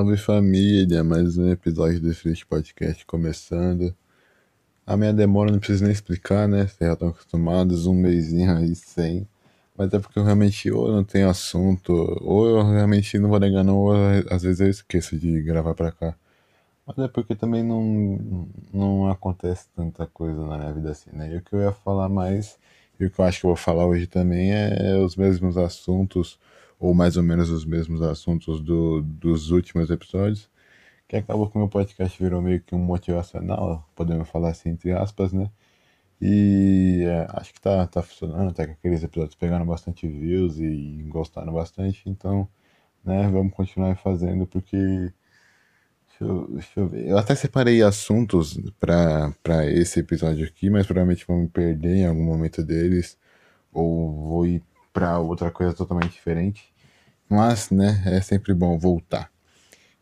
Salve família, mais um episódio do Free Podcast começando. A minha demora não preciso nem explicar, né? Vocês já estão acostumados, um mêsinho aí sem. Mas é porque eu realmente ou não tenho assunto, ou eu realmente não vou negar não, ou às vezes eu esqueço de gravar pra cá. Mas é porque também não, não acontece tanta coisa na minha vida assim, né? E o que eu ia falar mais, e o que eu acho que eu vou falar hoje também é os mesmos assuntos ou mais ou menos os mesmos assuntos do, dos últimos episódios, que acabou que o meu podcast virou meio que um motivacional, podemos falar assim, entre aspas, né? E é, acho que tá, tá funcionando, até que aqueles episódios pegaram bastante views e gostaram bastante, então, né, vamos continuar fazendo, porque. Deixa eu, deixa eu ver. Eu até separei assuntos para esse episódio aqui, mas provavelmente vou me perder em algum momento deles, ou vou ir para outra coisa totalmente diferente. Mas, né, é sempre bom voltar.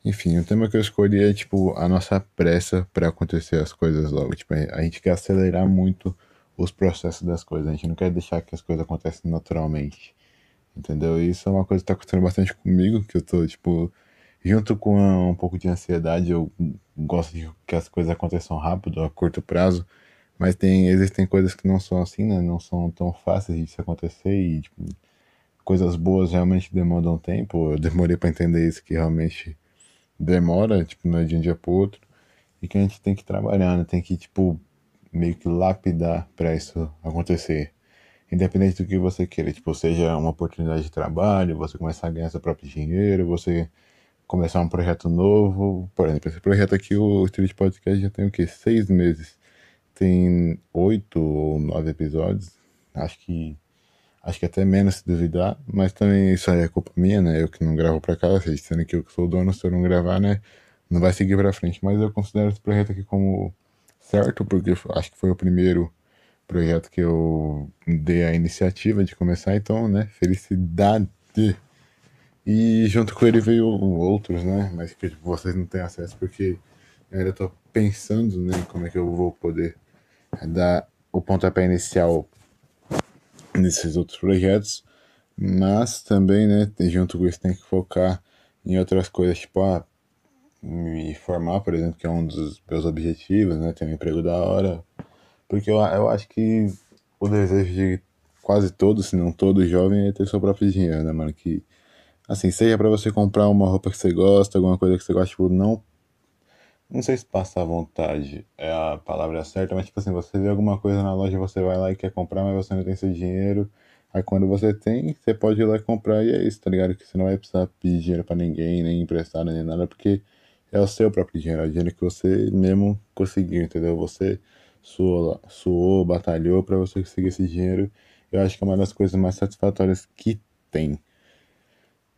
Enfim, o tema que eu escolhi é, tipo, a nossa pressa para acontecer as coisas logo. Tipo, a gente quer acelerar muito os processos das coisas. A gente não quer deixar que as coisas aconteçam naturalmente. Entendeu? E isso é uma coisa que tá acontecendo bastante comigo, que eu tô, tipo, junto com um pouco de ansiedade, eu gosto de que as coisas aconteçam rápido, a curto prazo. Mas tem, existem coisas que não são assim, né? Não são tão fáceis de acontecer e, tipo, coisas boas realmente demandam tempo. Eu demorei para entender isso, que realmente demora, tipo, não é de um dia pro outro. E que a gente tem que trabalhar, né? Tem que, tipo, meio que lapidar para isso acontecer. Independente do que você queira, tipo, seja uma oportunidade de trabalho, você começar a ganhar seu próprio dinheiro, você começar um projeto novo. Por exemplo, esse projeto aqui, o Street Podcast, já tem o quê? Seis meses. Tem oito ou nove episódios. Acho que Acho que até menos se duvidar, mas também isso aí é culpa minha, né? Eu que não gravo pra vocês sendo que eu que sou o dono, se eu não gravar, né? Não vai seguir pra frente. Mas eu considero esse projeto aqui como certo, porque acho que foi o primeiro projeto que eu dei a iniciativa de começar, então, né? Felicidade! E junto com ele veio outros, né? Mas que vocês não têm acesso porque eu ainda tô pensando, né? Como é que eu vou poder dar o pontapé inicial nesses outros projetos, mas também, né, junto com isso tem que focar em outras coisas, tipo, ah, me formar, por exemplo, que é um dos meus objetivos, né, ter um emprego da hora, porque eu, eu acho que o desejo de quase todo, se não todo jovem é ter seu próprio dinheiro, né, mano, que, assim, seja para você comprar uma roupa que você gosta, alguma coisa que você gosta, tipo, não não sei se passar vontade é a palavra certa, mas tipo assim, você vê alguma coisa na loja, você vai lá e quer comprar, mas você não tem seu dinheiro. Aí quando você tem, você pode ir lá comprar e é isso, tá ligado? Que você não vai precisar pedir dinheiro pra ninguém, nem emprestar, nem nada, porque é o seu próprio dinheiro, é o dinheiro que você mesmo conseguiu, entendeu? Você suou, suou batalhou para você conseguir esse dinheiro. Eu acho que é uma das coisas mais satisfatórias que tem.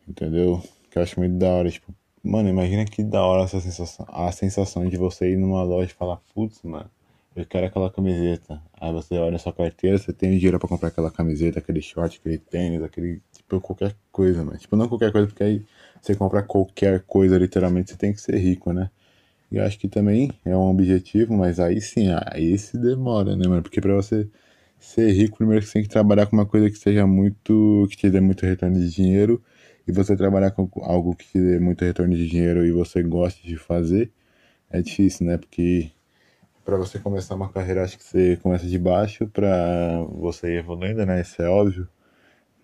Entendeu? Que eu acho muito da hora, tipo, Mano, imagina que da hora essa sensação, a sensação de você ir numa loja e falar, putz, mano, eu quero aquela camiseta. Aí você olha sua carteira, você tem dinheiro pra comprar aquela camiseta, aquele short, aquele tênis, aquele, tipo, qualquer coisa, mano. Tipo, não qualquer coisa, porque aí você compra qualquer coisa, literalmente, você tem que ser rico, né? E eu acho que também é um objetivo, mas aí sim, aí se demora, né, mano? Porque pra você ser rico, primeiro você tem que trabalhar com uma coisa que seja muito, que te dê muito retorno de dinheiro e você trabalhar com algo que dê muito retorno de dinheiro e você goste de fazer, é difícil, né? Porque para você começar uma carreira, acho que você começa de baixo para você ir evoluindo, né? Isso é óbvio.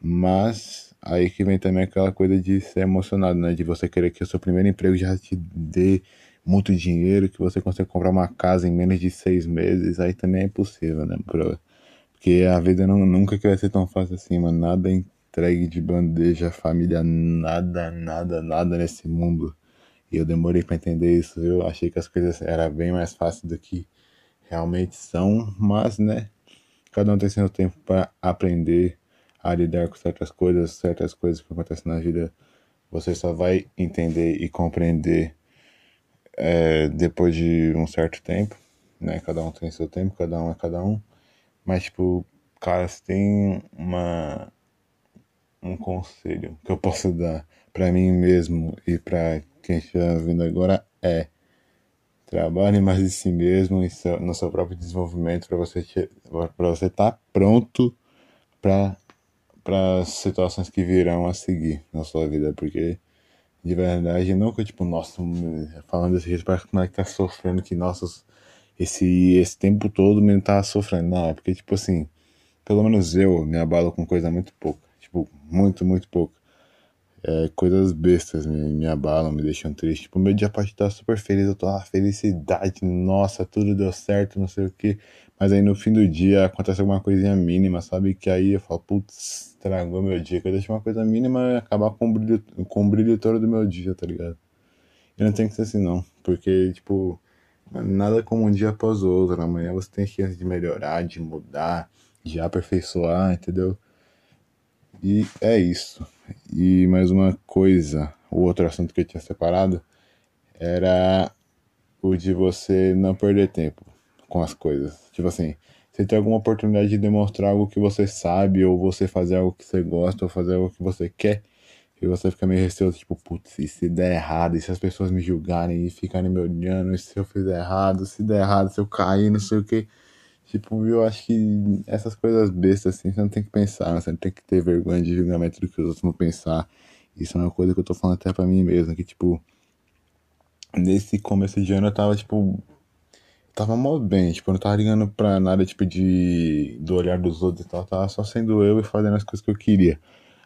Mas aí que vem também aquela coisa de ser emocionado, né? De você querer que o seu primeiro emprego já te dê muito dinheiro, que você consiga comprar uma casa em menos de seis meses, aí também é impossível, né? Porque a vida não, nunca vai ser tão fácil assim, mano. Nada é entregue de bandeja família, nada, nada, nada nesse mundo. E eu demorei para entender isso, eu achei que as coisas eram bem mais fáceis do que realmente são, mas né, cada um tem seu tempo para aprender a lidar com certas coisas, certas coisas que acontecem na vida, você só vai entender e compreender é, depois de um certo tempo, né? Cada um tem seu tempo, cada um é cada um, mas tipo, cara, se tem uma um conselho que eu posso dar para mim mesmo e para quem está vindo agora é trabalhe mais em si mesmo e no seu próprio desenvolvimento para você para você estar tá pronto para para situações que virão a seguir na sua vida porque De verdade, nunca, tipo, nossa, falando desse jeito, parece que tá sofrendo, que, nossa, esse, esse tempo todo o menino tá sofrendo. Não, é porque, tipo assim, pelo menos eu me abalo com coisa muito pouca. Tipo, muito, muito pouca. É, coisas bestas me, me abalam, me deixam triste. Tipo, meu dia pode estar super feliz, eu tô na felicidade, nossa, tudo deu certo, não sei o que. Mas aí no fim do dia acontece alguma coisinha mínima, sabe? Que aí eu falo, putz, estragou meu dia. Que eu deixo uma coisa mínima e acabar com o brilho, com o brilho todo do meu dia, tá ligado? E não tem que ser assim não, porque, tipo, nada como um dia após o outro. Amanhã você tem chance de melhorar, de mudar, de aperfeiçoar, entendeu? E é isso. E mais uma coisa, o outro assunto que eu tinha separado era o de você não perder tempo com as coisas. Tipo assim, você tem alguma oportunidade de demonstrar algo que você sabe, ou você fazer algo que você gosta, ou fazer algo que você quer, e você fica meio receoso, tipo, putz, e se der errado, e se as pessoas me julgarem e ficarem me olhando, e se eu fizer errado, se der errado, se eu cair, não sei o que. Tipo, eu acho que essas coisas bestas assim, você não tem que pensar, você não tem que ter vergonha de julgamento do que os outros vão pensar. Isso é uma coisa que eu tô falando até pra mim mesmo, que tipo, nesse começo de ano eu tava, tipo, tava mal bem, tipo, eu não tava ligando pra nada, tipo, de, do olhar dos outros e tal, tava só sendo eu e fazendo as coisas que eu queria.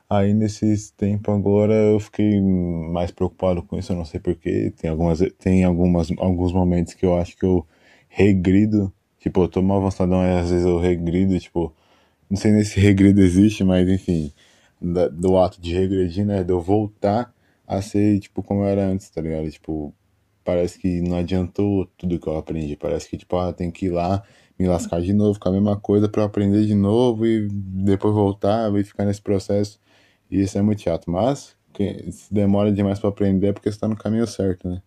Aí nesses tempos agora eu fiquei mais preocupado com isso, eu não sei porquê, tem algumas, tem algumas, alguns momentos que eu acho que eu regrido, tipo, eu tô mal avançadão e às vezes eu regrido, tipo, não sei nem se regrido existe, mas enfim, da, do ato de regredir, né, de eu voltar a ser, tipo, como eu era antes, tá ligado? Tipo, parece que não adiantou tudo que eu aprendi. Parece que, tipo, ah, tem que ir lá, me lascar de novo com a mesma coisa para aprender de novo e depois voltar e ficar nesse processo. E isso é muito chato. Mas, se demora demais para aprender é porque você tá no caminho certo, né?